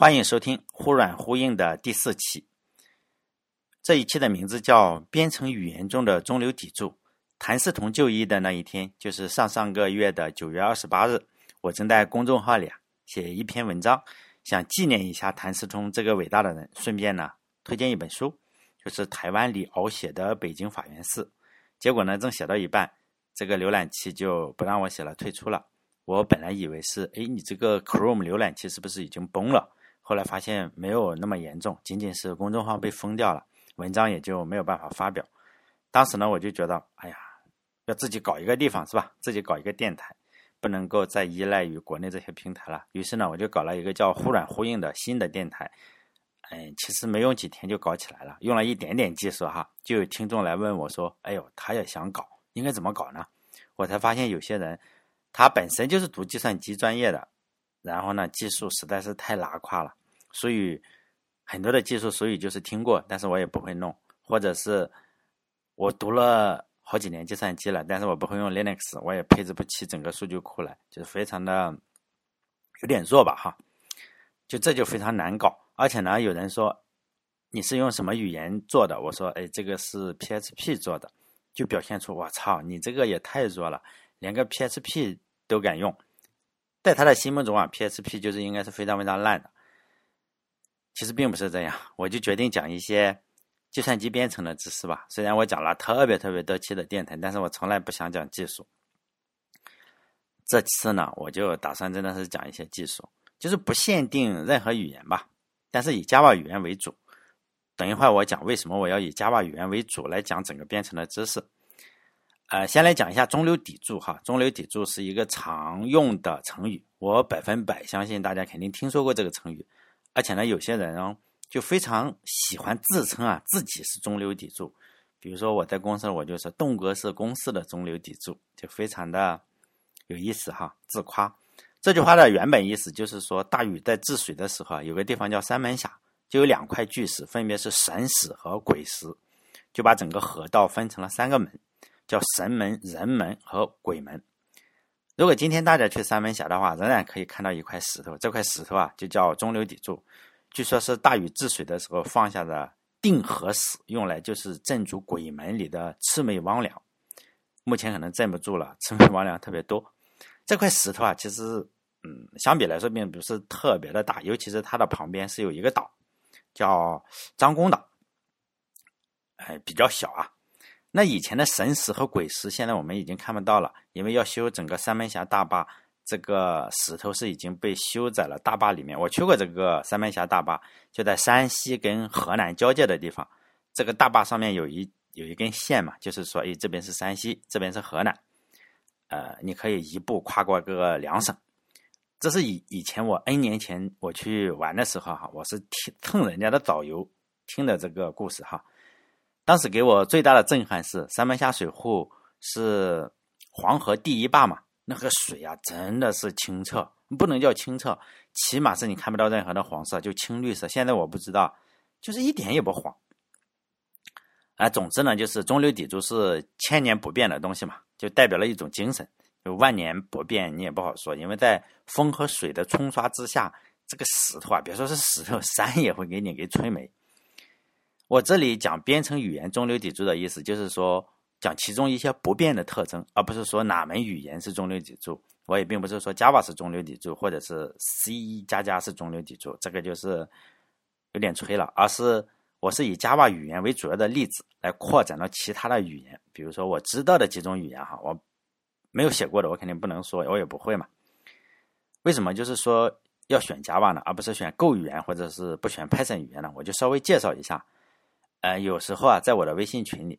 欢迎收听忽软忽硬的第四期。这一期的名字叫《编程语言中的中流砥柱》。谭嗣同就义的那一天，就是上上个月的九月二十八日。我正在公众号里啊写一篇文章，想纪念一下谭嗣同这个伟大的人，顺便呢推荐一本书，就是台湾李敖写的《北京法源寺》。结果呢，正写到一半，这个浏览器就不让我写了，退出了。我本来以为是，哎，你这个 Chrome 浏览器是不是已经崩了？后来发现没有那么严重，仅仅是公众号被封掉了，文章也就没有办法发表。当时呢，我就觉得，哎呀，要自己搞一个地方是吧？自己搞一个电台，不能够再依赖于国内这些平台了。于是呢，我就搞了一个叫“忽软忽硬”的新的电台。嗯，其实没用几天就搞起来了，用了一点点技术哈，就有听众来问我说：“哎呦，他也想搞，应该怎么搞呢？”我才发现有些人。他本身就是读计算机专业的，然后呢，技术实在是太拉胯了，所以很多的技术，所以就是听过，但是我也不会弄，或者是我读了好几年计算机了，但是我不会用 Linux，我也配置不起整个数据库来，就是非常的有点弱吧，哈，就这就非常难搞，而且呢，有人说你是用什么语言做的？我说，哎，这个是 PHP 做的，就表现出我操，你这个也太弱了。连个 PHP 都敢用，在他的心目中啊，PHP 就是应该是非常非常烂的。其实并不是这样，我就决定讲一些计算机编程的知识吧。虽然我讲了特别特别多期的电台，但是我从来不想讲技术。这次呢，我就打算真的是讲一些技术，就是不限定任何语言吧，但是以 Java 语言为主。等一会儿我讲为什么我要以 Java 语言为主来讲整个编程的知识。呃，先来讲一下中流砥柱哈。中流砥柱是一个常用的成语，我百分百相信大家肯定听说过这个成语。而且呢，有些人哦就非常喜欢自称啊自己是中流砥柱。比如说我在公司，我就是栋哥是公司的中流砥柱，就非常的有意思哈，自夸。这句话的原本意思就是说，大禹在治水的时候啊，有个地方叫三门峡，就有两块巨石，分别是神石和鬼石，就把整个河道分成了三个门。叫神门、人门和鬼门。如果今天大家去三门峡的话，仍然可以看到一块石头，这块石头啊就叫中流砥柱。据说是大禹治水的时候放下的定河石，用来就是镇住鬼门里的魑魅魍魉。目前可能镇不住了，魑魅魍魉特别多。这块石头啊，其实嗯，相比来说并不是特别的大，尤其是它的旁边是有一个岛，叫张公岛，哎，比较小啊。那以前的神石和鬼石，现在我们已经看不到了，因为要修整个三门峡大坝，这个石头是已经被修在了大坝里面。我去过这个三门峡大坝，就在山西跟河南交界的地方。这个大坝上面有一有一根线嘛，就是说，哎，这边是山西，这边是河南，呃，你可以一步跨过个两省。这是以以前我 N 年前我去玩的时候哈，我是听蹭人家的导游听的这个故事哈。当时给我最大的震撼是三门峡水库是黄河第一坝嘛，那个水啊真的是清澈，不能叫清澈，起码是你看不到任何的黄色，就青绿色。现在我不知道，就是一点也不黄。啊，总之呢，就是中流砥柱是千年不变的东西嘛，就代表了一种精神，就万年不变你也不好说，因为在风和水的冲刷之下，这个石头啊，别说是石头，山也会给你给吹没。我这里讲编程语言中流砥柱的意思，就是说讲其中一些不变的特征，而不是说哪门语言是中流砥柱。我也并不是说 Java 是中流砥柱，或者是 C 加加是中流砥柱，这个就是有点吹了。而是我是以 Java 语言为主要的例子来扩展到其他的语言，比如说我知道的几种语言哈，我没有写过的，我肯定不能说，我也不会嘛。为什么就是说要选 Java 呢，而不是选 Go 语言或者是不选 Python 语言呢？我就稍微介绍一下。呃，有时候啊，在我的微信群里，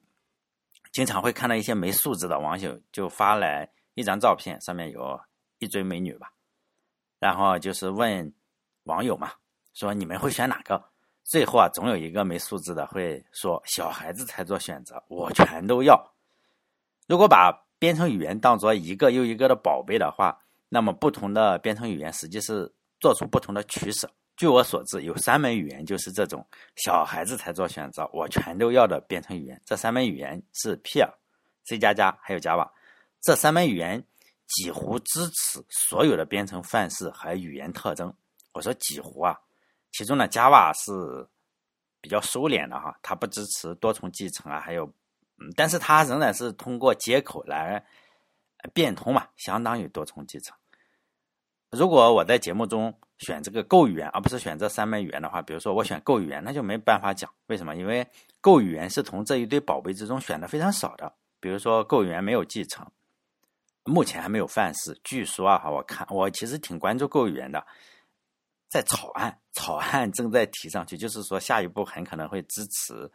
经常会看到一些没素质的网友就发来一张照片，上面有一堆美女吧，然后就是问网友嘛，说你们会选哪个？最后啊，总有一个没素质的会说小孩子才做选择，我全都要。如果把编程语言当做一个又一个的宝贝的话，那么不同的编程语言实际是做出不同的取舍。据我所知，有三门语言就是这种小孩子才做选择，我全都要的编程语言。这三门语言是 P、C 加加还有 Java。这三门语言几乎支持所有的编程范式和语言特征。我说几乎啊，其中呢，Java 是比较收敛的哈，它不支持多重继承啊，还有，嗯，但是它仍然是通过接口来变通嘛，相当于多重继承。如果我在节目中选这个 Go 语言，而不是选这三门语言的话，比如说我选 Go 语言，那就没办法讲。为什么？因为 Go 语言是从这一堆宝贝之中选的非常少的。比如说 Go 语言没有继承，目前还没有范式。据说啊，我看我其实挺关注 Go 语言的，在草案，草案正在提上去，就是说下一步很可能会支持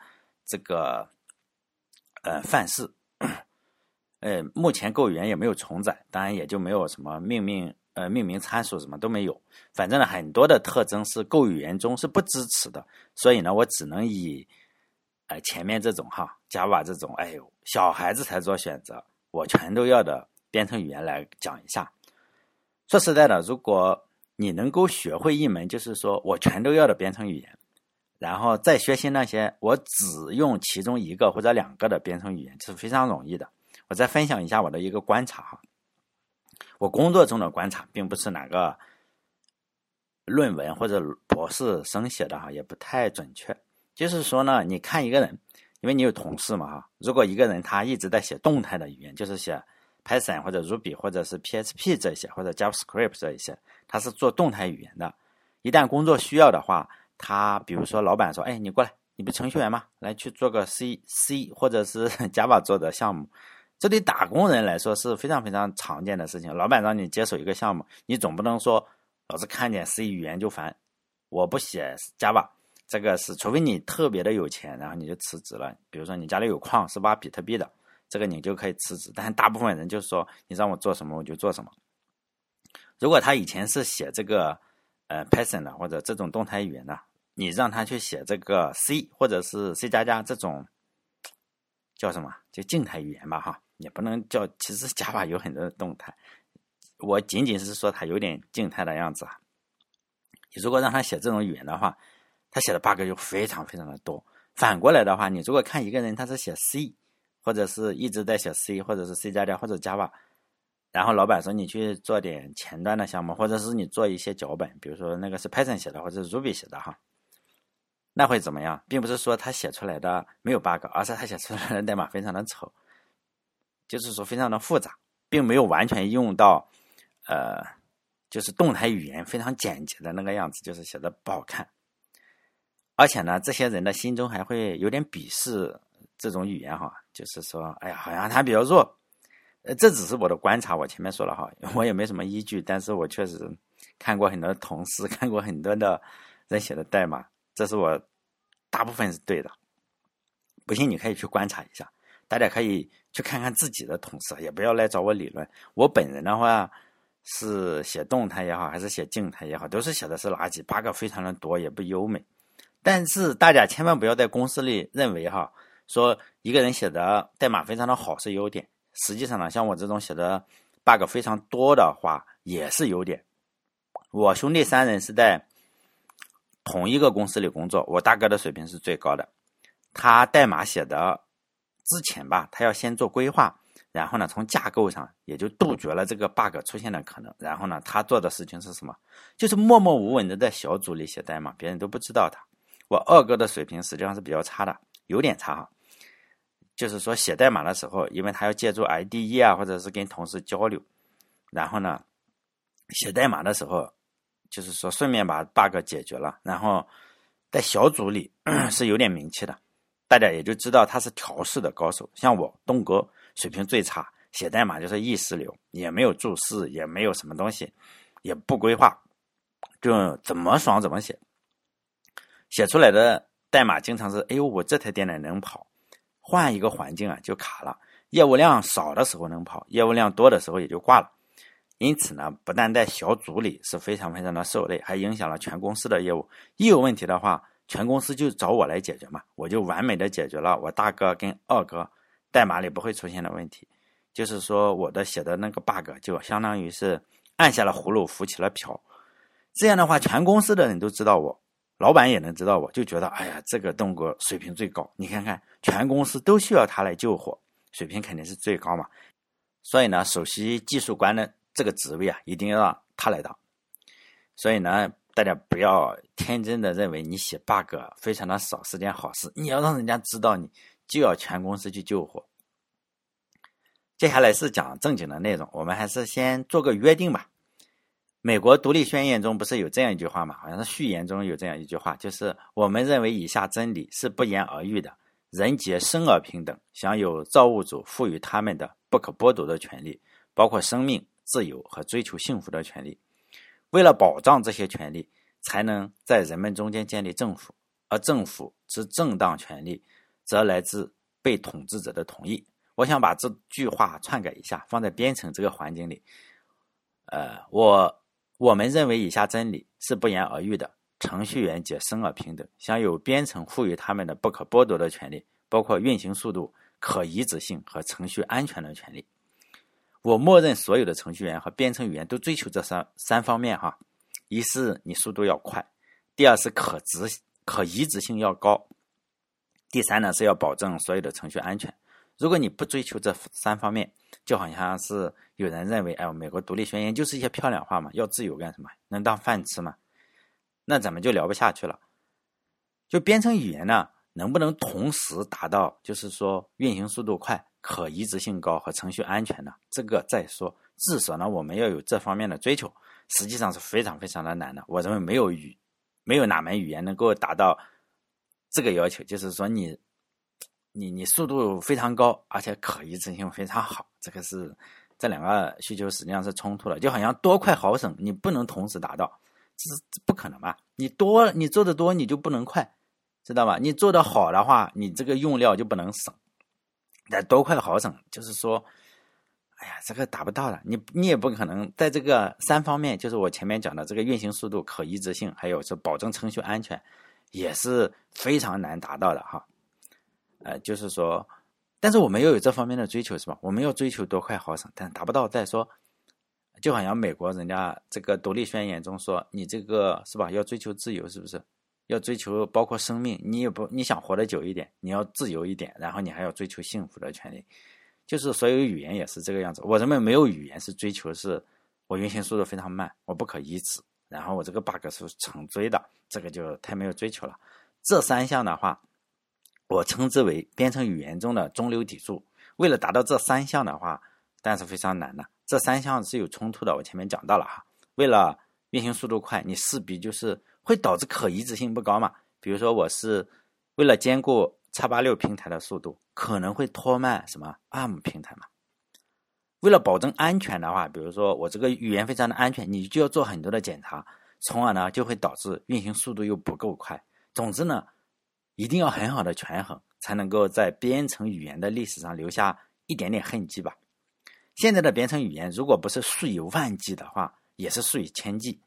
这个呃范式。呃，目前 Go 语言也没有重载，当然也就没有什么命名。呃，命名参数什么都没有，反正呢，很多的特征是 Go 语言中是不支持的，所以呢，我只能以，呃，前面这种哈，Java 这种，哎呦，小孩子才做选择，我全都要的编程语言来讲一下。说实在的，如果你能够学会一门就是说我全都要的编程语言，然后再学习那些我只用其中一个或者两个的编程语言，是非常容易的。我再分享一下我的一个观察哈。我工作中的观察，并不是哪个论文或者博士生写的哈，也不太准确。就是说呢，你看一个人，因为你有同事嘛哈，如果一个人他一直在写动态的语言，就是写 Python 或者 Ruby 或者是 PHP 这些，或者 JavaScript 这一些，他是做动态语言的。一旦工作需要的话，他比如说老板说，哎，你过来，你不程序员吗？来去做个 C C 或者是 Java 做的项目。这对打工人来说是非常非常常见的事情。老板让你接手一个项目，你总不能说老是看见 C 语言就烦，我不写 Java。这个是除非你特别的有钱，然后你就辞职了。比如说你家里有矿是挖比特币的，这个你就可以辞职。但是大部分人就是说你让我做什么我就做什么。如果他以前是写这个呃 Python 的或者这种动态语言的，你让他去写这个 C 或者是 C 加加这种叫什么？就静态语言吧，哈。也不能叫，其实 Java 有很多的动态，我仅仅是说它有点静态的样子啊。你如果让他写这种语言的话，他写的 bug 就非常非常的多。反过来的话，你如果看一个人他是写 C，或者是一直在写 C，或者是 C 加加或者 Java，然后老板说你去做点前端的项目，或者是你做一些脚本，比如说那个是 Python 写的，或者是 Ruby 写的哈，那会怎么样？并不是说他写出来的没有 bug，而是他写出来的代码非常的丑。就是说，非常的复杂，并没有完全用到，呃，就是动态语言非常简洁的那个样子，就是写的不好看。而且呢，这些人的心中还会有点鄙视这种语言哈，就是说，哎呀，好像它比较弱。呃，这只是我的观察，我前面说了哈，我也没什么依据，但是我确实看过很多同事，看过很多的人写的代码，这是我大部分是对的。不信你可以去观察一下。大家可以去看看自己的同事，也不要来找我理论。我本人的话是写动态也好，还是写静态也好，都是写的是垃圾，bug 非常的多，也不优美。但是大家千万不要在公司里认为哈，说一个人写的代码非常的好是优点。实际上呢，像我这种写的 bug 非常多的话，也是优点。我兄弟三人是在同一个公司里工作，我大哥的水平是最高的，他代码写的。之前吧，他要先做规划，然后呢，从架构上也就杜绝了这个 bug 出现的可能。然后呢，他做的事情是什么？就是默默无闻的在小组里写代码，别人都不知道他。我二哥的水平实际上是比较差的，有点差哈。就是说写代码的时候，因为他要借助 IDE 啊，或者是跟同事交流，然后呢，写代码的时候，就是说顺便把 bug 解决了，然后在小组里 是有点名气的。大家也就知道他是调试的高手，像我东哥水平最差，写代码就是意识流，也没有注释，也没有什么东西，也不规划，就怎么爽怎么写，写出来的代码经常是，哎呦，我这台电脑能跑，换一个环境啊就卡了，业务量少的时候能跑，业务量多的时候也就挂了，因此呢，不但在小组里是非常非常的受累，还影响了全公司的业务，一有问题的话。全公司就找我来解决嘛，我就完美的解决了我大哥跟二哥代码里不会出现的问题，就是说我的写的那个 bug 就相当于是按下了葫芦浮起了瓢，这样的话全公司的人都知道我，老板也能知道我，就觉得哎呀这个东哥水平最高，你看看全公司都需要他来救火，水平肯定是最高嘛，所以呢首席技术官的这个职位啊一定要让他来当，所以呢。大家不要天真的认为你写 bug 非常的少是件好事。你要让人家知道你，就要全公司去救火。接下来是讲正经的内容，我们还是先做个约定吧。美国独立宣言中不是有这样一句话吗？好像是序言中有这样一句话，就是我们认为以下真理是不言而喻的：人皆生而平等，享有造物主赋予他们的不可剥夺的权利，包括生命、自由和追求幸福的权利。为了保障这些权利，才能在人们中间建立政府，而政府之正当权利，则来自被统治者的同意。我想把这句话篡改一下，放在编程这个环境里。呃，我我们认为以下真理是不言而喻的：程序员皆生而平等，享有编程赋予他们的不可剥夺的权利，包括运行速度、可移植性和程序安全的权利。我默认所有的程序员和编程语言都追求这三三方面哈：一是你速度要快，第二是可执可移植性要高，第三呢是要保证所有的程序安全。如果你不追求这三方面，就好像是有人认为，哎，美国独立宣言就是一些漂亮话嘛，要自由干什么？能当饭吃吗？那咱们就聊不下去了。就编程语言呢，能不能同时达到，就是说运行速度快、可移植性高和程序安全呢？这个再说，至少呢，我们要有这方面的追求，实际上是非常非常的难的。我认为没有语，没有哪门语言能够达到这个要求，就是说你。你你速度非常高，而且可移植性非常好，这个是这两个需求实际上是冲突的，就好像多快好省，你不能同时达到，这是不可能吧？你多你做的多，你就不能快，知道吧？你做的好的话，你这个用料就不能省。那多快好省，就是说，哎呀，这个达不到的，你你也不可能在这个三方面，就是我前面讲的这个运行速度、可移植性，还有是保证程序安全，也是非常难达到的哈。呃，就是说，但是我们要有这方面的追求，是吧？我们要追求多快好省，但达不到再说。就好像美国人家这个独立宣言中说，你这个是吧？要追求自由，是不是？要追求包括生命，你也不你想活得久一点，你要自由一点，然后你还要追求幸福的权利。就是所有语言也是这个样子。我认为没有语言是追求是，我运行速度非常慢，我不可移植，然后我这个 bug 是成堆的，这个就太没有追求了。这三项的话。我称之为编程语言中的中流砥柱。为了达到这三项的话，但是非常难的。这三项是有冲突的。我前面讲到了哈，为了运行速度快，你势必就是会导致可移植性不高嘛。比如说，我是为了兼顾叉八六平台的速度，可能会拖慢什么 ARM 平台嘛。为了保证安全的话，比如说我这个语言非常的安全，你就要做很多的检查，从而呢就会导致运行速度又不够快。总之呢。一定要很好的权衡，才能够在编程语言的历史上留下一点点痕迹吧。现在的编程语言，如果不是数以万计的话，也是数以千计。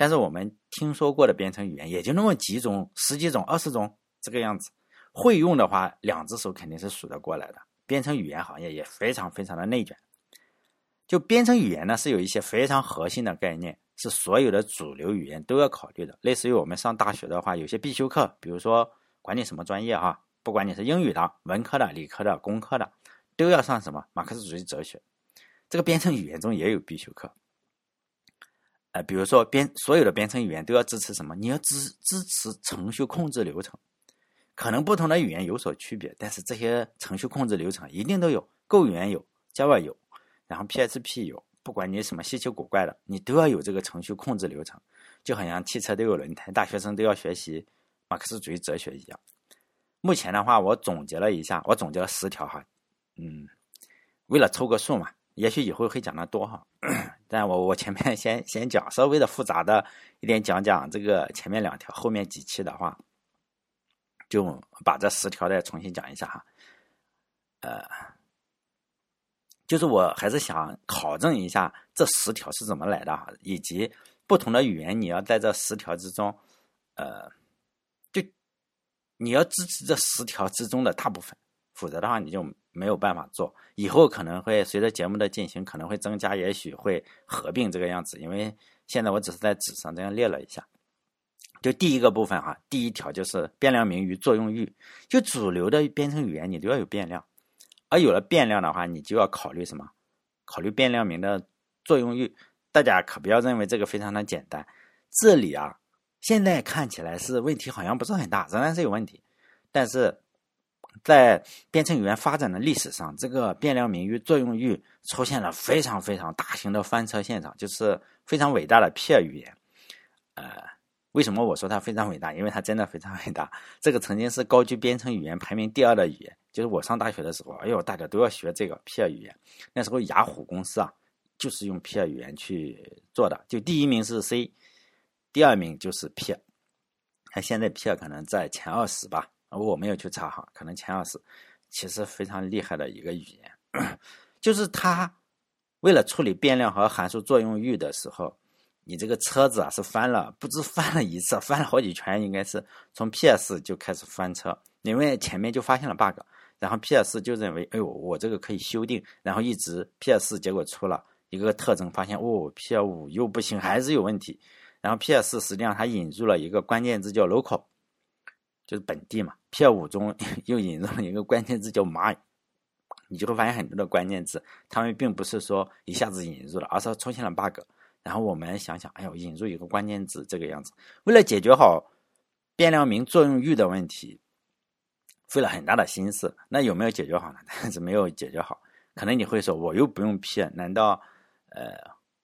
但是我们听说过的编程语言也就那么几种、十几种、二十种这个样子，会用的话，两只手肯定是数得过来的。编程语言行业也非常非常的内卷。就编程语言呢，是有一些非常核心的概念，是所有的主流语言都要考虑的。类似于我们上大学的话，有些必修课，比如说。管你什么专业哈，不管你是英语的、文科的、理科的、工科的，都要上什么马克思主义哲学。这个编程语言中也有必修课。呃，比如说编所有的编程语言都要支持什么？你要支支持程序控制流程。可能不同的语言有所区别，但是这些程序控制流程一定都有。Go 语言有，Java 有，然后 PHP 有。不管你什么稀奇古怪的，你都要有这个程序控制流程。就好像汽车都有轮胎，大学生都要学习。马克思主义哲学一样。目前的话，我总结了一下，我总结了十条哈，嗯，为了凑个数嘛，也许以后会讲的多哈，但我我前面 先先讲稍微的复杂的一点，讲讲这个前面两条，后面几期的话，就把这十条再重新讲一下哈，呃，就是我还是想考证一下这十条是怎么来的哈，以及不同的语言你要在这十条之中，呃。就你要支持这十条之中的大部分，否则的话你就没有办法做。以后可能会随着节目的进行，可能会增加，也许会合并这个样子。因为现在我只是在纸上这样列了一下。就第一个部分哈，第一条就是变量名与作用域。就主流的编程语言你都要有变量，而有了变量的话，你就要考虑什么？考虑变量名的作用域。大家可不要认为这个非常的简单。这里啊，现在看起来是问题好像不是很大，仍然是有问题。但是在编程语言发展的历史上，这个变量名域作用域出现了非常非常大型的翻车现场，就是非常伟大的 P 语言。呃，为什么我说它非常伟大？因为它真的非常伟大。这个曾经是高居编程语言排名第二的语言。就是我上大学的时候，哎呦，大家都要学这个 P 语言。那时候雅虎公司啊，就是用 P 语言去做的。就第一名是 C，第二名就是 P。那现在 P 可能在前二十吧，我没有去查哈，可能前二十。其实非常厉害的一个语言，就是它为了处理变量和函数作用域的时候。你这个车子啊是翻了，不知翻了一次，翻了好几圈，应该是从 PS 就开始翻车，因为前面就发现了 bug，然后 PS 就认为，哎呦，我这个可以修订，然后一直 PS 结果出了一个特征，发现哦，PS 五又不行，还是有问题，然后 PS 实际上它引入了一个关键字叫 local，就是本地嘛，PS 五中又引入了一个关键字叫 my，你就会发现很多的关键字，他们并不是说一下子引入了，而是出现了 bug。然后我们想想，哎呦，引入一个关键字这个样子，为了解决好变量名作用域的问题，费了很大的心思。那有没有解决好呢？但是没有解决好。可能你会说，我又不用 P，难道呃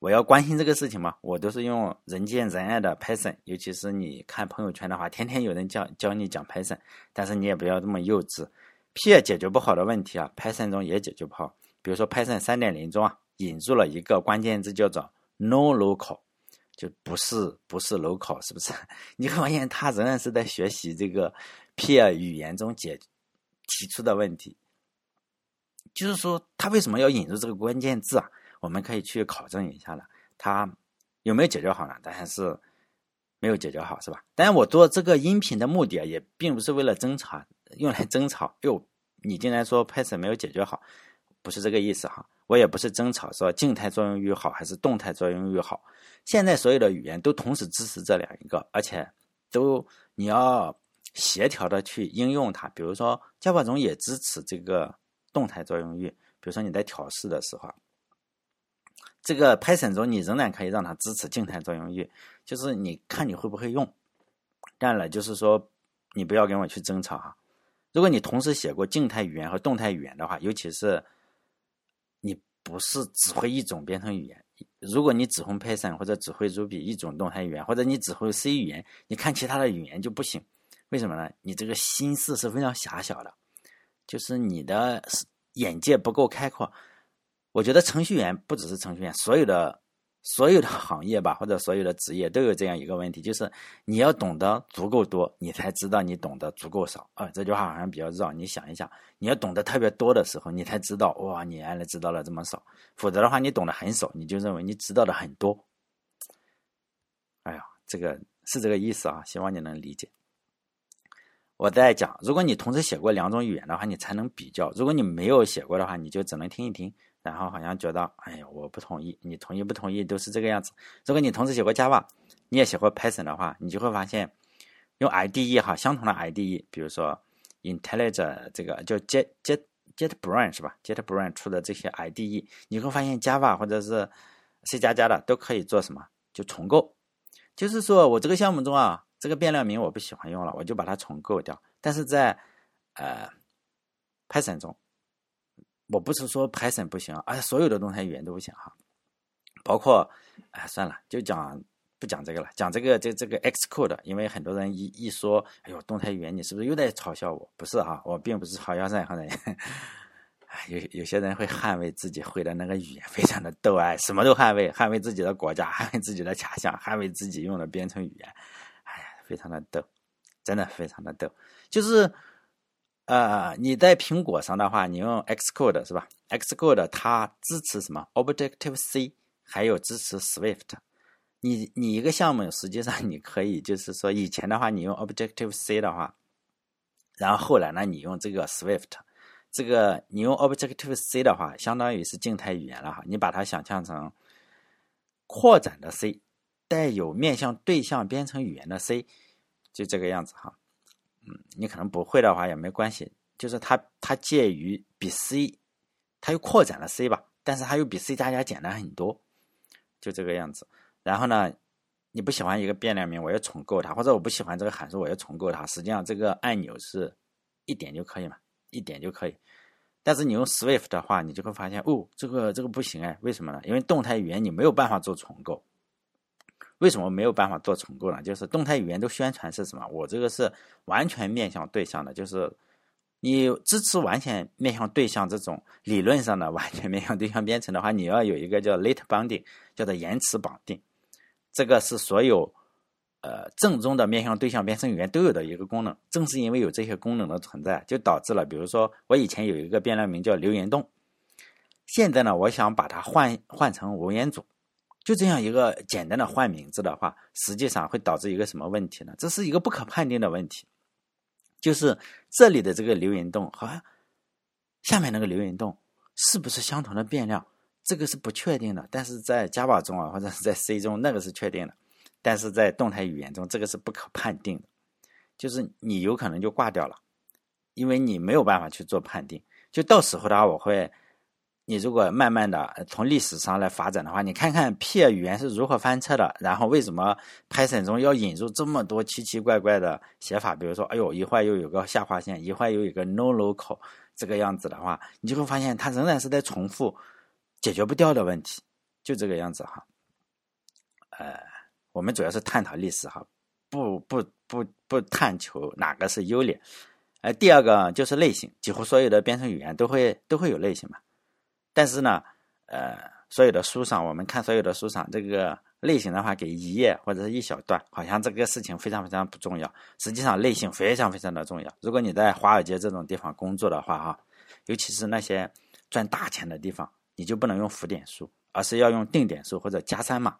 我要关心这个事情吗？我都是用人见人爱的 Python，尤其是你看朋友圈的话，天天有人教教你讲 Python，但是你也不要这么幼稚。P 解决不好的问题啊，Python 中也解决不好。比如说 Python 三点零中啊，引入了一个关键字叫做。No local，就不是不是 local，是不是？你会发现他仍然是在学习这个 P 语言中解提出的问题。就是说，他为什么要引入这个关键字啊？我们可以去考证一下了，它有没有解决好呢？当然是没有解决好，是吧？当然，我做这个音频的目的啊，也并不是为了争吵，用来争吵。哟，你竟然说 Python 没有解决好，不是这个意思哈。我也不是争吵说静态作用域好还是动态作用域好，现在所有的语言都同时支持这两一个，而且都你要协调的去应用它。比如说 Java 中也支持这个动态作用域，比如说你在调试的时候，这个 Python 中你仍然可以让它支持静态作用域，就是你看你会不会用。当然了，就是说你不要跟我去争吵哈。如果你同时写过静态语言和动态语言的话，尤其是你。不是只会一种编程语言。如果你只会 Python 或者只会 Ruby 一种动态语言，或者你只会 C 语言，你看其他的语言就不行。为什么呢？你这个心思是非常狭小的，就是你的眼界不够开阔。我觉得程序员不只是程序员，所有的。所有的行业吧，或者所有的职业都有这样一个问题，就是你要懂得足够多，你才知道你懂得足够少啊。这句话好像比较绕，你想一想，你要懂得特别多的时候，你才知道哇，你原来知道了这么少。否则的话，你懂得很少，你就认为你知道的很多。哎呀，这个是这个意思啊，希望你能理解。我在讲，如果你同时写过两种语言的话，你才能比较；如果你没有写过的话，你就只能听一听。然后好像觉得，哎呀，我不同意，你同意不同意都是这个样子。如果你同时写过 Java，你也写过 Python 的话，你就会发现，用 IDE 哈，相同的 IDE，比如说 IntelliJ 这个叫 Jet Jet JetBrain 是吧？JetBrain 出的这些 IDE，你会发现 Java 或者是 C 加加的都可以做什么？就重构。就是说我这个项目中啊，这个变量名我不喜欢用了，我就把它重构掉。但是在呃 Python 中。我不是说 Python 不行，而且所有的动态语言都不行哈，包括，哎，算了，就讲不讲这个了，讲这个这这个 Xcode，因为很多人一一说，哎呦，动态语言你是不是又在嘲笑我？不是哈，我并不是嘲笑任何人，哎，有有些人会捍卫自己会的那个语言，非常的逗哎，什么都捍卫，捍卫自己的国家，捍卫自己的家乡，捍卫自己用的编程语言，哎呀，非常的逗，真的非常的逗，就是。呃，你在苹果上的话，你用 Xcode 是吧？Xcode 它支持什么？Objective C，还有支持 Swift。你你一个项目实际上你可以就是说，以前的话你用 Objective C 的话，然后后来呢你用这个 Swift，这个你用 Objective C 的话，相当于是静态语言了哈。你把它想象成扩展的 C，带有面向对象编程语言的 C，就这个样子哈。嗯，你可能不会的话也没关系，就是它它介于比 C，它又扩展了 C 吧，但是它又比 C 加加简单很多，就这个样子。然后呢，你不喜欢一个变量名，我要重构它，或者我不喜欢这个函数，我要重构它。实际上，这个按钮是一点就可以嘛，一点就可以。但是你用 Swift 的话，你就会发现，哦，这个这个不行哎，为什么呢？因为动态语言你没有办法做重构。为什么没有办法做重构呢？就是动态语言都宣传是什么？我这个是完全面向对象的，就是你支持完全面向对象这种理论上的完全面向对象编程的话，你要有一个叫 late binding，叫做延迟绑定。这个是所有呃正宗的面向对象编程语言都有的一个功能。正是因为有这些功能的存在，就导致了，比如说我以前有一个变量名叫留言洞，现在呢，我想把它换换成文言组，就这样一个简单的换名字的话，实际上会导致一个什么问题呢？这是一个不可判定的问题，就是这里的这个流云洞和下面那个流云洞是不是相同的变量？这个是不确定的，但是在 Java 中啊，或者是在 C 中，那个是确定的，但是在动态语言中，这个是不可判定的，就是你有可能就挂掉了，因为你没有办法去做判定。就到时候的话，我会，你如果慢慢的从历史上来发展的话，你看看 P 语言是如何翻车的，然后为什么 Python 中要引入这么多奇奇怪怪的写法，比如说，哎呦，一会儿又有个下划线，一会儿又有个 no local 这个样子的话，你就会发现它仍然是在重复。解决不掉的问题，就这个样子哈。呃，我们主要是探讨历史哈，不不不不探求哪个是优劣。呃，第二个就是类型，几乎所有的编程语言都会都会有类型嘛。但是呢，呃，所有的书上我们看所有的书上，这个类型的话给一页或者是一小段，好像这个事情非常非常不重要。实际上，类型非常非常的重要。如果你在华尔街这种地方工作的话哈，尤其是那些赚大钱的地方。你就不能用浮点数，而是要用定点数或者加三码。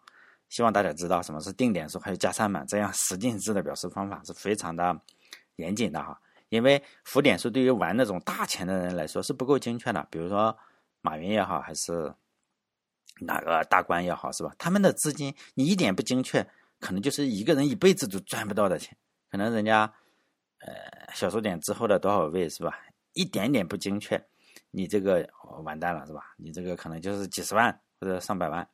希望大家知道什么是定点数，还有加三码，这样十进制的表示方法是非常的严谨的哈。因为浮点数对于玩那种大钱的人来说是不够精确的，比如说马云也好，还是哪个大官也好，是吧？他们的资金你一点不精确，可能就是一个人一辈子都赚不到的钱。可能人家呃小数点之后的多少位是吧？一点点不精确。你这个完蛋了是吧？你这个可能就是几十万或者上百万，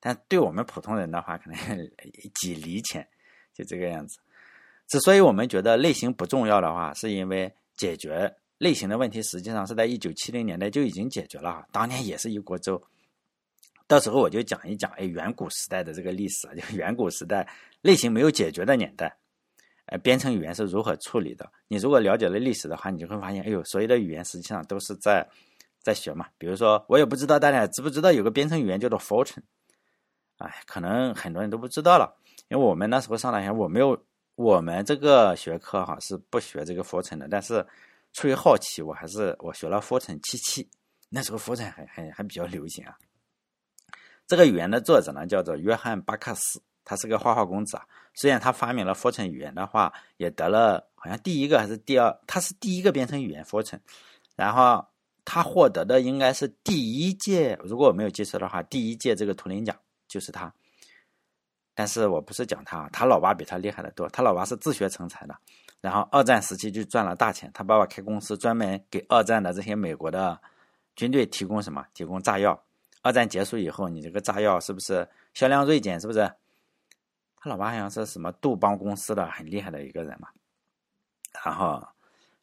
但对我们普通人的话，可能 几厘钱，就这个样子。之所以我们觉得类型不重要的话，是因为解决类型的问题，实际上是在一九七零年代就已经解决了。当年也是一锅粥。到时候我就讲一讲，哎，远古时代的这个历史，就远古时代类型没有解决的年代，呃，编程语言是如何处理的？你如果了解了历史的话，你就会发现，哎呦，所有的语言实际上都是在。在学嘛，比如说我也不知道大家知不知道有个编程语言叫做 Fortran，哎，可能很多人都不知道了，因为我们那时候上大学，我没有我们这个学科哈是不学这个 Fortran 的，但是出于好奇，我还是我学了 Fortran 七七，那时候 Fortran 还还还比较流行啊。这个语言的作者呢叫做约翰巴克斯，他是个花花公子啊。虽然他发明了 Fortran 语言的话，也得了好像第一个还是第二，他是第一个编程语言 Fortran，然后。他获得的应该是第一届，如果我没有记错的话，第一届这个图灵奖就是他。但是我不是讲他，他老爸比他厉害的多。他老爸是自学成才的，然后二战时期就赚了大钱。他爸爸开公司，专门给二战的这些美国的军队提供什么？提供炸药。二战结束以后，你这个炸药是不是销量锐减？是不是？他老爸好像是什么杜邦公司的很厉害的一个人嘛，然后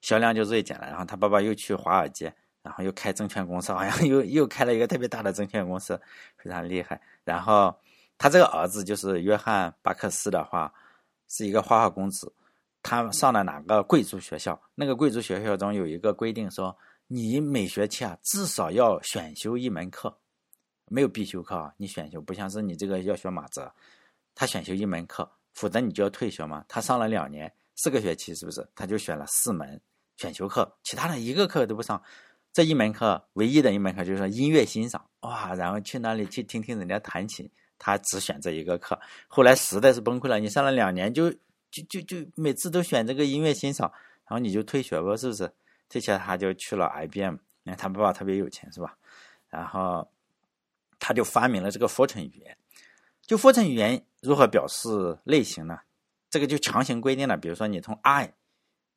销量就锐减了。然后他爸爸又去华尔街。然后又开证券公司，好像又又开了一个特别大的证券公司，非常厉害。然后他这个儿子就是约翰巴克斯的话，是一个花花公子。他上了哪个贵族学校？那个贵族学校中有一个规定说，你每学期啊至少要选修一门课，没有必修课啊，你选修不像是你这个要学马哲，他选修一门课，否则你就要退学嘛。他上了两年四个学期，是不是？他就选了四门选修课，其他的一个课都不上。这一门课，唯一的一门课就是音乐欣赏，哇，然后去那里去听听人家弹琴，他只选这一个课。后来实在是崩溃了，你上了两年，就就就就每次都选这个音乐欣赏，然后你就退学吧，是不是？退学他就去了 IBM，因为他爸爸特别有钱，是吧？然后他就发明了这个 Fortran 语言。就 Fortran 语言如何表示类型呢？这个就强行规定了，比如说你从 i。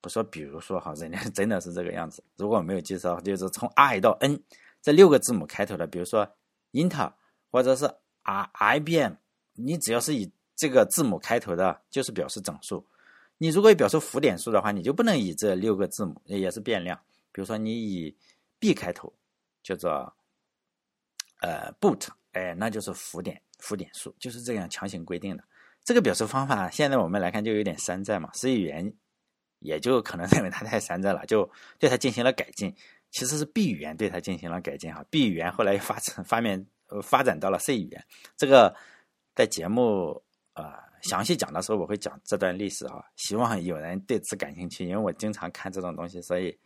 不说，比如说哈，人家真的是这个样子。如果我没有记错，就是从 I 到 N 这六个字母开头的，比如说英特尔或者是 I IBM，你只要是以这个字母开头的就是表示整数。你如果表示浮点数的话，你就不能以这六个字母，也是变量。比如说你以 b 开头，叫做呃 boot，哎，那就是浮点浮点数，就是这样强行规定的。这个表示方法，现在我们来看就有点山寨嘛。C 语言也就可能认为它太山寨了，就对它进行了改进。其实是 B 语言对它进行了改进哈。B 语言后来发展发面呃发展到了 C 语言，这个在节目呃。详细讲的时候，我会讲这段历史啊，希望有人对此感兴趣，因为我经常看这种东西，所以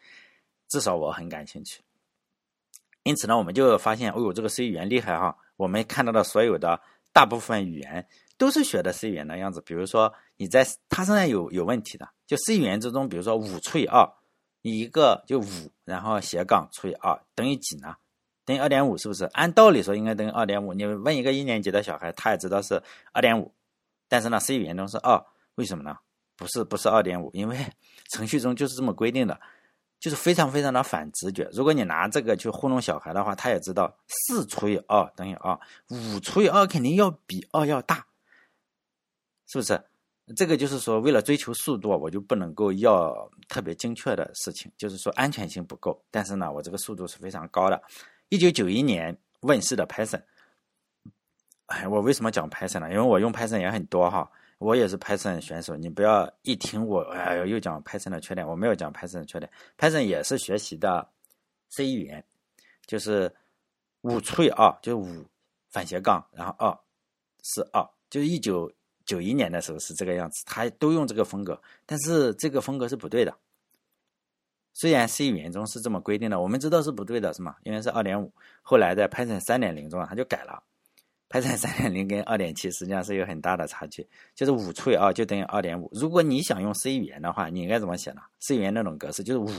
至少我很感兴趣。因此呢，我们就发现，哦呦，这个 C 语言厉害哈！我们看到的所有的大部分语言都是学的 C 语言的样子。比如说，你在它身上有有问题的，就 C 语言之中，比如说五除以二，你一个就五，然后斜杠除以二等于几呢？等于二点五，是不是？按道理说应该等于二点五。你问一个一年级的小孩，他也知道是二点五。但是呢，C 语言中是二，为什么呢？不是不是二点五，因为 程序中就是这么规定的，就是非常非常的反直觉。如果你拿这个去糊弄小孩的话，他也知道四除以二等于二，五除以二肯定要比二要大，是不是？这个就是说，为了追求速度，我就不能够要特别精确的事情，就是说安全性不够。但是呢，我这个速度是非常高的。一九九一年问世的 Python。哎，我为什么讲 Python 呢？因为我用 Python 也很多哈，我也是 Python 选手。你不要一听我，哎呦，又讲 Python 的缺点，我没有讲 Python 的缺点。Python 也是学习的 C 语言，就是五除以二，就是五反斜杠，然后二是二，就是一九九一年的时候是这个样子，他都用这个风格，但是这个风格是不对的。虽然 C 语言中是这么规定的，我们知道是不对的，是吗？因为是二点五，后来在 Python 三点零中啊，他就改了。Python 三点零跟二点七实际上是有很大的差距，就是五除以二就等于二点五。如果你想用 C 语言的话，你应该怎么写呢？C 语言那种格式就是五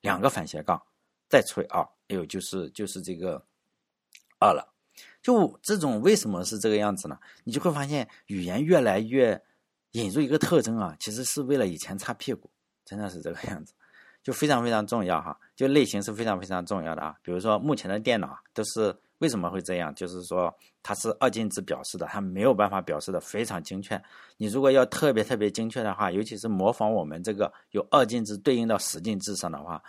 两个反斜杠再除以二，哎呦，就是就是这个二了。就这种为什么是这个样子呢？你就会发现语言越来越引入一个特征啊，其实是为了以前擦屁股，真的是这个样子，就非常非常重要哈。就类型是非常非常重要的啊。比如说目前的电脑都是。为什么会这样？就是说它是二进制表示的，它没有办法表示的非常精确。你如果要特别特别精确的话，尤其是模仿我们这个有二进制对应到十进制上的话，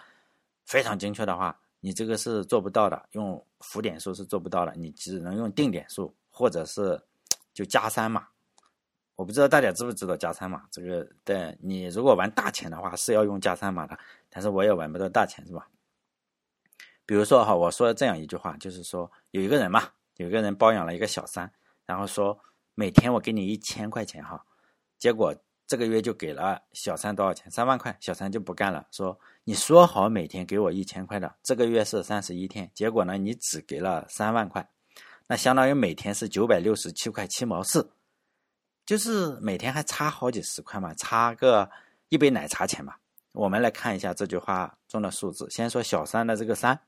非常精确的话，你这个是做不到的。用浮点数是做不到的，你只能用定点数或者是就加三码。我不知道大家知不知道加三码这个？对你如果玩大钱的话是要用加三码的，但是我也玩不到大钱，是吧？比如说哈，我说这样一句话，就是说有一个人嘛，有一个人包养了一个小三，然后说每天我给你一千块钱哈，结果这个月就给了小三多少钱？三万块，小三就不干了，说你说好每天给我一千块的，这个月是三十一天，结果呢你只给了三万块，那相当于每天是九百六十七块七毛四，就是每天还差好几十块嘛，差个一杯奶茶钱嘛。我们来看一下这句话中的数字，先说小三的这个三。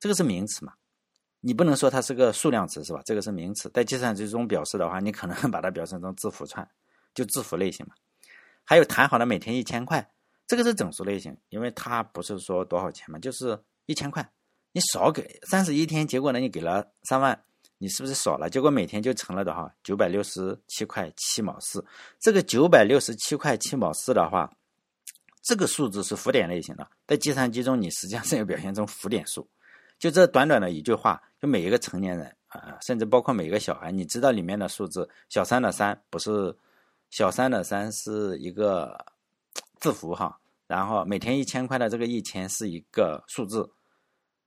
这个是名词嘛？你不能说它是个数量词是吧？这个是名词，在计算机中表示的话，你可能把它表示成字符串，就字符类型嘛。还有谈好的每天一千块，这个是整数类型，因为它不是说多少钱嘛，就是一千块。你少给三十一天，结果呢你给了三万，你是不是少了？结果每天就成了多少？九百六十七块七毛四。这个九百六十七块七毛四的话，这个数字是浮点类型的，在计算机中你实际上是要表现成浮点数。就这短短的一句话，就每一个成年人啊，甚至包括每一个小孩，你知道里面的数字，小三的三不是小三的三是一个 字符哈，然后每天一千块的这个一千是一个数字，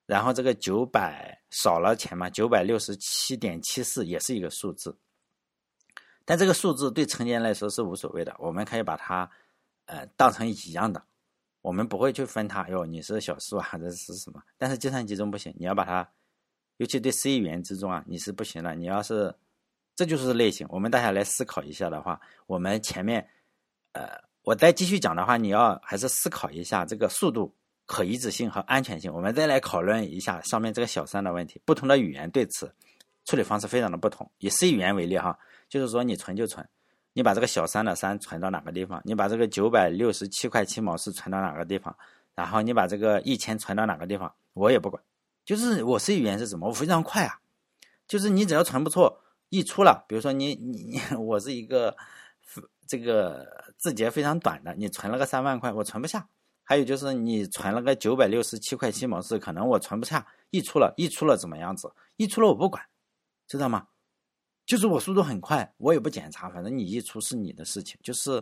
然后这个九百少了钱嘛，九百六十七点七四也是一个数字，但这个数字对成年人来说是无所谓的，我们可以把它呃当成一样的。我们不会去分它，哟，你是小数还是是什么？但是计算机中不行，你要把它，尤其对 C 语言之中啊，你是不行的。你要是，这就是类型。我们大家来思考一下的话，我们前面，呃，我再继续讲的话，你要还是思考一下这个速度、可移植性和安全性。我们再来讨论一下上面这个小三的问题。不同的语言对此处理方式非常的不同。以 C 语言为例哈，就是说你存就存。你把这个小三的三存到哪个地方？你把这个九百六十七块七毛四存到哪个地方？然后你把这个一千存到哪个地方？我也不管，就是我 C 语言是什么？我非常快啊，就是你只要存不错，溢出了，比如说你你你，我是一个这个字节非常短的，你存了个三万块，我存不下。还有就是你存了个九百六十七块七毛四，可能我存不下，溢出了，溢出了怎么样子？溢出了我不管，知道吗？就是我速度很快，我也不检查，反正你溢出是你的事情。就是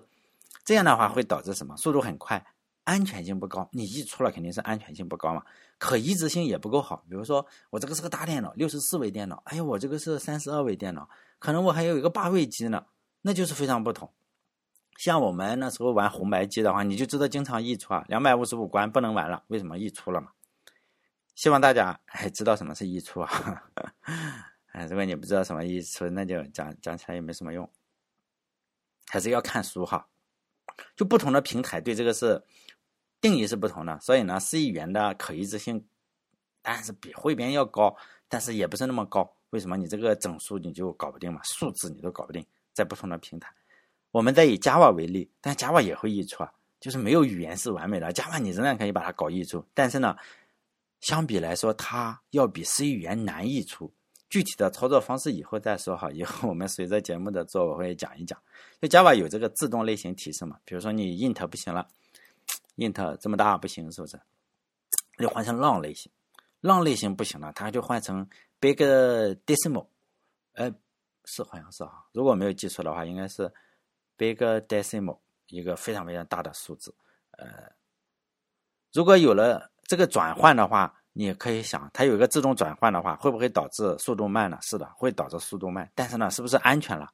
这样的话会导致什么？速度很快，安全性不高。你溢出了肯定是安全性不高嘛，可移植性也不够好。比如说我这个是个大电脑，六十四位电脑，哎呀，我这个是三十二位电脑，可能我还有一个八位机呢，那就是非常不同。像我们那时候玩红白机的话，你就知道经常溢出啊，两百五十五关不能玩了，为什么溢出了嘛？希望大家还知道什么是溢出啊。哎，如果你不知道什么意思，那就讲讲起来也没什么用，还是要看书哈。就不同的平台对这个是定义是不同的，所以呢，C 语言的可移植性，但是比汇编要高，但是也不是那么高。为什么？你这个整数你就搞不定嘛，数字你都搞不定，在不同的平台。我们再以 Java 为例，但 Java 也会溢出啊，就是没有语言是完美的，Java 你仍然可以把它搞溢出，但是呢，相比来说，它要比 C 语言难溢出。具体的操作方式以后再说哈，以后我们随着节目的做我会讲一讲。就 Java 有这个自动类型提示嘛，比如说你 int 不行了，int 这么大不行是不是？就换成 long 类型，long 类型不行了，它就换成 big decimal，呃，是好像是哈，如果没有记错的话，应该是 big decimal，一个非常非常大的数字。呃，如果有了这个转换的话。你可以想，它有一个自动转换的话，会不会导致速度慢呢？是的，会导致速度慢。但是呢，是不是安全了？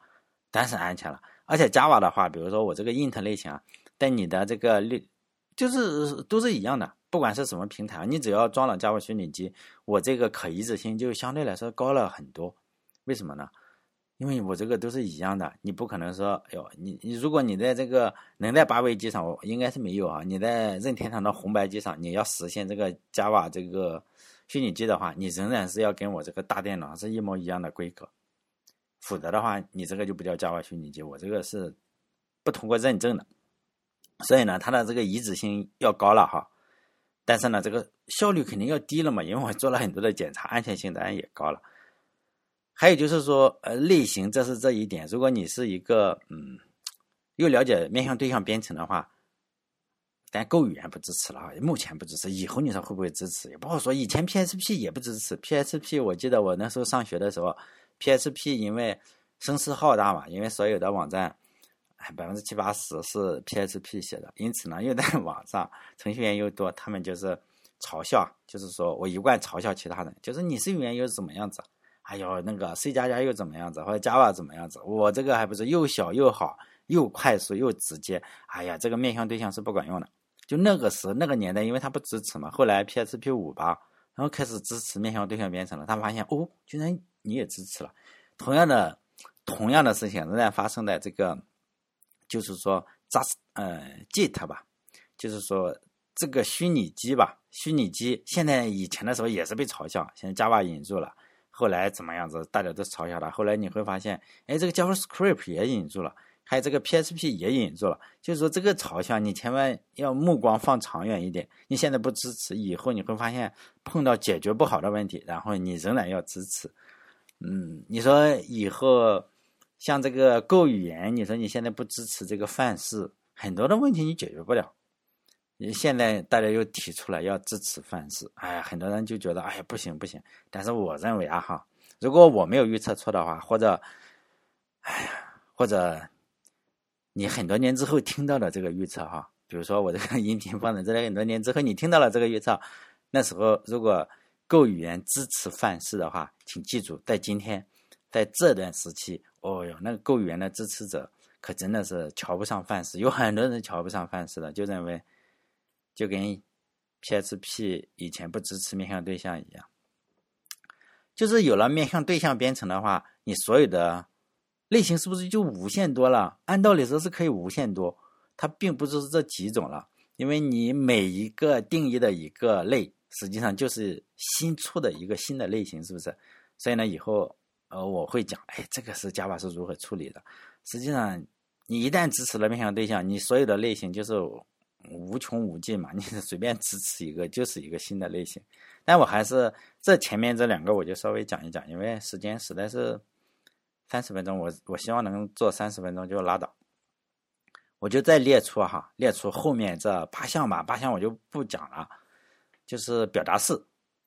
当然是安全了。而且 Java 的话，比如说我这个 int 类型啊，在你的这个类，就是都是一样的，不管是什么平台，你只要装了 Java 虚拟机，我这个可移植性就相对来说高了很多。为什么呢？因为我这个都是一样的，你不可能说，哎呦，你你如果你在这个能在八位机上，我应该是没有啊。你在任天堂的红白机上，你要实现这个 Java 这个虚拟机的话，你仍然是要跟我这个大电脑是一模一样的规格，否则的话，你这个就不叫 Java 虚拟机，我这个是不通过认证的。所以呢，它的这个移植性要高了哈，但是呢，这个效率肯定要低了嘛，因为我做了很多的检查，安全性当然也高了。还有就是说，呃，类型，这是这一点。如果你是一个，嗯，又了解面向对象编程的话，但 Go 语言不支持了啊，目前不支持，以后你说会不会支持也不好说。以前 PHP 也不支持，PHP 我记得我那时候上学的时候，PHP 因为声势浩大嘛，因为所有的网站，百分之七八十是 PHP 写的，因此呢，又在 网上程序员又多，他们就是嘲笑，就是说我一贯嘲笑其他人，就是你是语言又是怎么样子？还有那个 C 加加又怎么样子，或者 Java 怎么样子？我这个还不是又小又好，又快速又直接。哎呀，这个面向对象是不管用的。就那个时那个年代，因为它不支持嘛。后来 PHP 五吧，然后开始支持面向对象编程了。他发现哦，居然你也支持了。同样的，同样的事情仍然发生在这个，就是说 Just 呃 Jet 吧，就是说这个虚拟机吧，虚拟机现在以前的时候也是被嘲笑，现在 Java 引入了。后来怎么样子，大家都嘲笑他。后来你会发现，哎，这个 JavaScript 也引入了，还有这个 PHP 也引入了。就是说，这个嘲笑你千万要目光放长远一点。你现在不支持，以后你会发现碰到解决不好的问题，然后你仍然要支持。嗯，你说以后像这个 Go 语言，你说你现在不支持这个范式，很多的问题你解决不了。现在大家又提出来要支持范式，哎呀，很多人就觉得哎呀不行不行。但是我认为啊哈，如果我没有预测错的话，或者，哎呀，或者你很多年之后听到了这个预测哈，比如说我这个 音频放在这里很多年之后，你听到了这个预测，那时候如果够语言支持范式的话，请记住，在今天在这段时期，哦哟，那个够语言的支持者可真的是瞧不上范式，有很多人瞧不上范式的，就认为。就跟 PHP 以前不支持面向对象一样，就是有了面向对象编程的话，你所有的类型是不是就无限多了？按道理说是可以无限多，它并不是这几种了，因为你每一个定义的一个类，实际上就是新出的一个新的类型，是不是？所以呢，以后呃我会讲，哎，这个是 Java 是如何处理的。实际上，你一旦支持了面向对象，你所有的类型就是。无穷无尽嘛，你随便支持一个就是一个新的类型。但我还是这前面这两个我就稍微讲一讲，因为时间实在是三十分钟，我我希望能做三十分钟就拉倒。我就再列出哈，列出后面这八项吧，八项我就不讲了。就是表达式，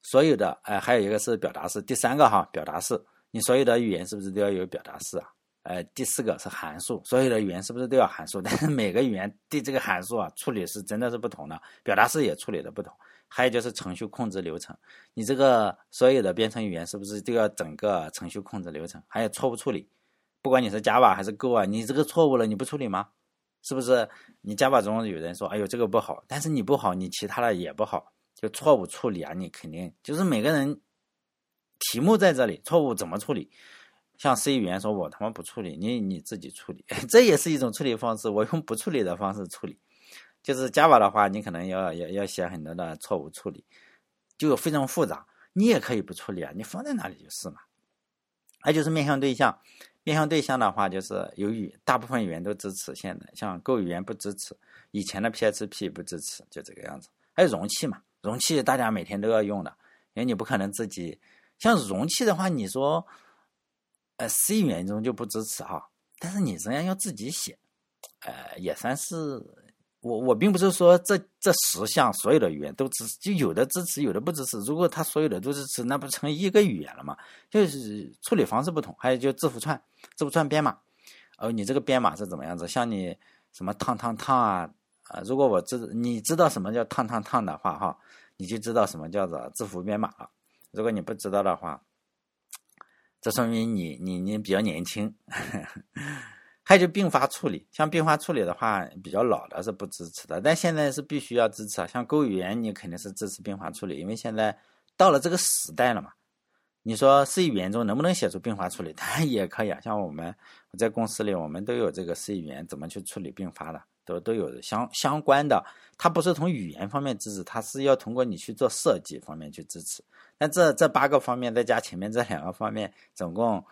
所有的哎，还有一个是表达式，第三个哈，表达式，你所有的语言是不是都要有表达式啊？呃，第四个是函数，所有的语言是不是都要函数？但是每个语言对这个函数啊处理是真的是不同的，表达式也处理的不同。还有就是程序控制流程，你这个所有的编程语言是不是都要整个程序控制流程？还有错误处理，不管你是 Java 还是 Go 啊，你这个错误了你不处理吗？是不是？你 Java 中有人说，哎呦这个不好，但是你不好，你其他的也不好，就错误处理啊，你肯定就是每个人题目在这里，错误怎么处理？像 C 语言说，我他妈不处理，你你自己处理，这也是一种处理方式。我用不处理的方式处理。就是 Java 的话，你可能要要要写很多的错误处理，就非常复杂。你也可以不处理啊，你放在那里就是嘛。还就是面向对象，面向对象的话，就是由于大部分语言都支持，现在像 Go 语言不支持，以前的 PHP 不支持，就这个样子。还有容器嘛，容器大家每天都要用的，因为你不可能自己像容器的话，你说。呃，C 语言中就不支持哈，但是你仍然要自己写，呃，也算是我我并不是说这这十项所有的语言都支持，就有的支持，有的不支持。如果它所有的都支持，那不成一个语言了吗？就是处理方式不同，还有就字符串，字符串编码，哦，你这个编码是怎么样子？像你什么烫烫烫啊啊，如果我知你知道什么叫烫烫烫的话哈，你就知道什么叫做字符编码了。如果你不知道的话，这说明你你你比较年轻，还有就并发处理，像并发处理的话，比较老的是不支持的，但现在是必须要支持啊。像 Go 语言，你肯定是支持并发处理，因为现在到了这个时代了嘛。你说 C 语言中能不能写出并发处理？当然也可以啊。像我们我在公司里，我们都有这个 C 语言怎么去处理并发的，都都有相相关的。它不是从语言方面支持，它是要通过你去做设计方面去支持。那这这八个方面再加前面这两个方面，总共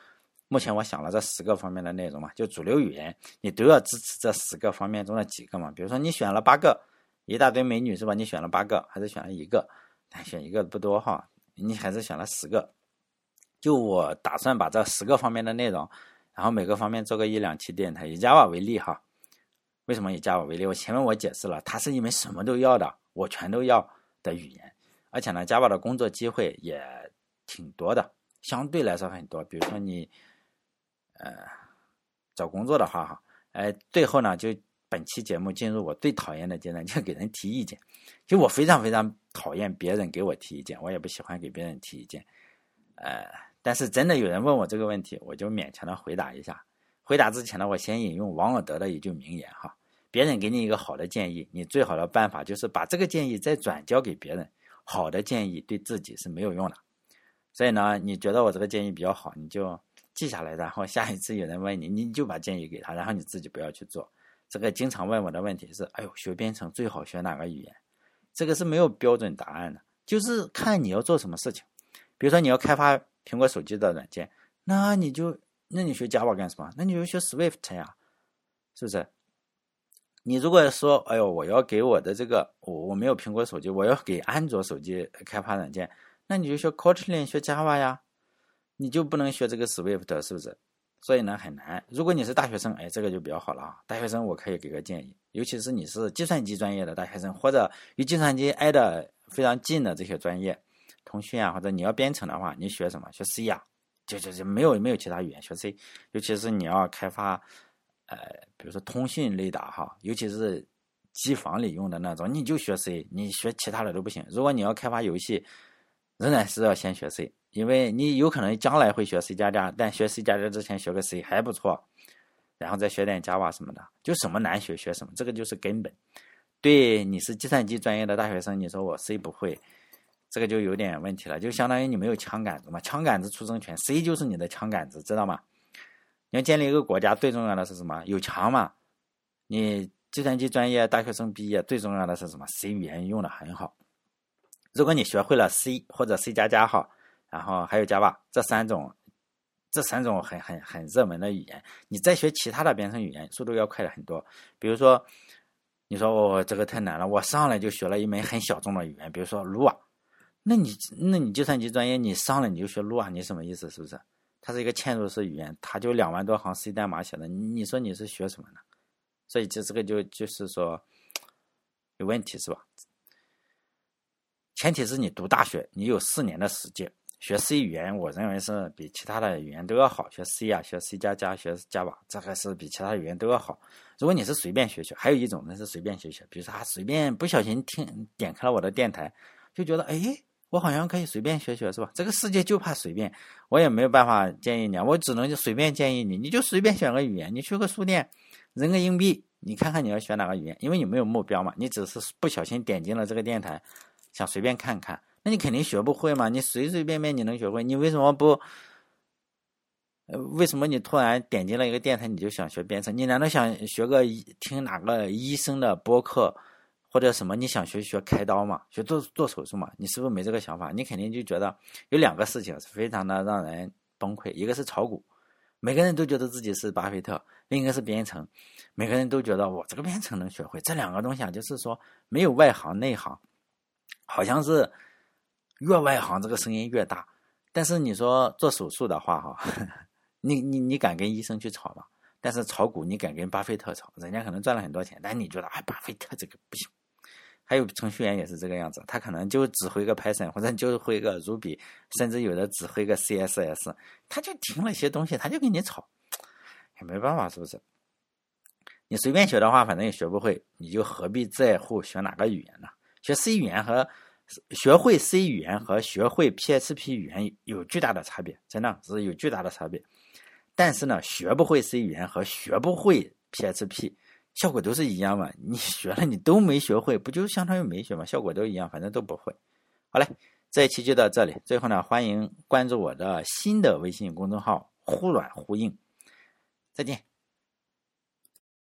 目前我想了这十个方面的内容嘛，就主流语言你都要支持这十个方面中的几个嘛。比如说你选了八个，一大堆美女是吧？你选了八个还是选了一个？选一个不多哈，你还是选了十个。就我打算把这十个方面的内容，然后每个方面做个一两期电台。以 Java 为例哈，为什么以 Java 为例？我前面我解释了，它是一门什么都要的，我全都要的语言。而且呢，Java 的工作机会也挺多的，相对来说很多。比如说你，呃，找工作的话，哈，哎，最后呢，就本期节目进入我最讨厌的阶段，就给人提意见。就我非常非常讨厌别人给我提意见，我也不喜欢给别人提意见。呃，但是真的有人问我这个问题，我就勉强的回答一下。回答之前呢，我先引用王尔德的一句名言哈：别人给你一个好的建议，你最好的办法就是把这个建议再转交给别人。好的建议对自己是没有用的，所以呢，你觉得我这个建议比较好，你就记下来，然后下一次有人问你，你就把建议给他，然后你自己不要去做。这个经常问我的问题是：哎呦，学编程最好学哪个语言？这个是没有标准答案的，就是看你要做什么事情。比如说你要开发苹果手机的软件，那你就那你学 Java 干什么？那你就学 Swift 呀，是不是？你如果说，哎呦，我要给我的这个，我我没有苹果手机，我要给安卓手机开发软件，那你就学 Kotlin，学 Java 呀，你就不能学这个 Swift，是不是？所以呢，很难。如果你是大学生，哎，这个就比较好了啊。大学生我可以给个建议，尤其是你是计算机专业的大学生，或者与计算机挨得非常近的这些专业，通讯啊，或者你要编程的话，你学什么？学 C 呀，就就就没有没有其他语言，学 C。尤其是你要开发。呃，比如说通讯类的哈，尤其是机房里用的那种，你就学 C，你学其他的都不行。如果你要开发游戏，仍然是要先学 C，因为你有可能将来会学 C 加加，但学 C 加加之前学个 C 还不错，然后再学点 Java 什么的，就什么难学学什么，这个就是根本。对你是计算机专业的大学生，你说我 C 不会，这个就有点问题了，就相当于你没有枪杆子嘛，枪杆子出生权，C 就是你的枪杆子，知道吗？你要建立一个国家，最重要的是什么？有枪嘛？你计算机专业大学生毕业，最重要的是什么？C 语言用的很好。如果你学会了 C 或者 C 加加哈，然后还有 Java 这三种，这三种很很很热门的语言，你再学其他的编程语言，速度要快了很多。比如说，你说我这个太难了，我上来就学了一门很小众的语言，比如说 Lua，那你那你计算机专业你上了你就学 Lua，你什么意思？是不是？它是一个嵌入式语言，它就两万多行 C 代码写的，你说你是学什么呢？所以这这个就就是说有问题是吧？前提是你读大学，你有四年的时间。学 C 语言，我认为是比其他的语言都要好。学 C 啊，学 C 加加，学 Java，这个是比其他语言都要好。如果你是随便学学，还有一种那是随便学学，比如说他随便不小心听点开了我的电台，就觉得哎，我好像可以随便学学，是吧？这个世界就怕随便，我也没有办法建议你，啊我只能就随便建议你，你就随便选个语言，你去个书店，扔个硬币，你看看你要选哪个语言，因为你没有目标嘛，你只是不小心点进了这个电台，想随便看看。那你肯定学不会嘛？你随随便便你能学会？你为什么不？为什么你突然点进了一个电台，你就想学编程？你难道想学个听哪个医生的播客，或者什么？你想学学开刀嘛？学做做手术嘛？你是不是没这个想法？你肯定就觉得有两个事情是非常的让人崩溃：一个是炒股，每个人都觉得自己是巴菲特；另一个是编程，每个人都觉得我这个编程能学会。这两个东西啊，就是说没有外行内行，好像是。越外行，这个声音越大。但是你说做手术的话，哈，你你你敢跟医生去吵吗？但是炒股，你敢跟巴菲特炒？人家可能赚了很多钱，但你觉得，哎，巴菲特这个不行。还有程序员也是这个样子，他可能就只会个 Python，或者就会个 Ruby，甚至有的只会个 CSS，他就听了些东西，他就跟你吵，也没办法，是不是？你随便学的话，反正也学不会，你就何必在乎学哪个语言呢？学 C 语言和。学会 C 语言和学会 PHP 语言有巨大的差别，真的是有巨大的差别。但是呢，学不会 C 语言和学不会 PHP 效果都是一样嘛？你学了你都没学会，不就相当于没学吗？效果都一样，反正都不会。好嘞，这一期就到这里。最后呢，欢迎关注我的新的微信公众号“忽软呼硬”。再见。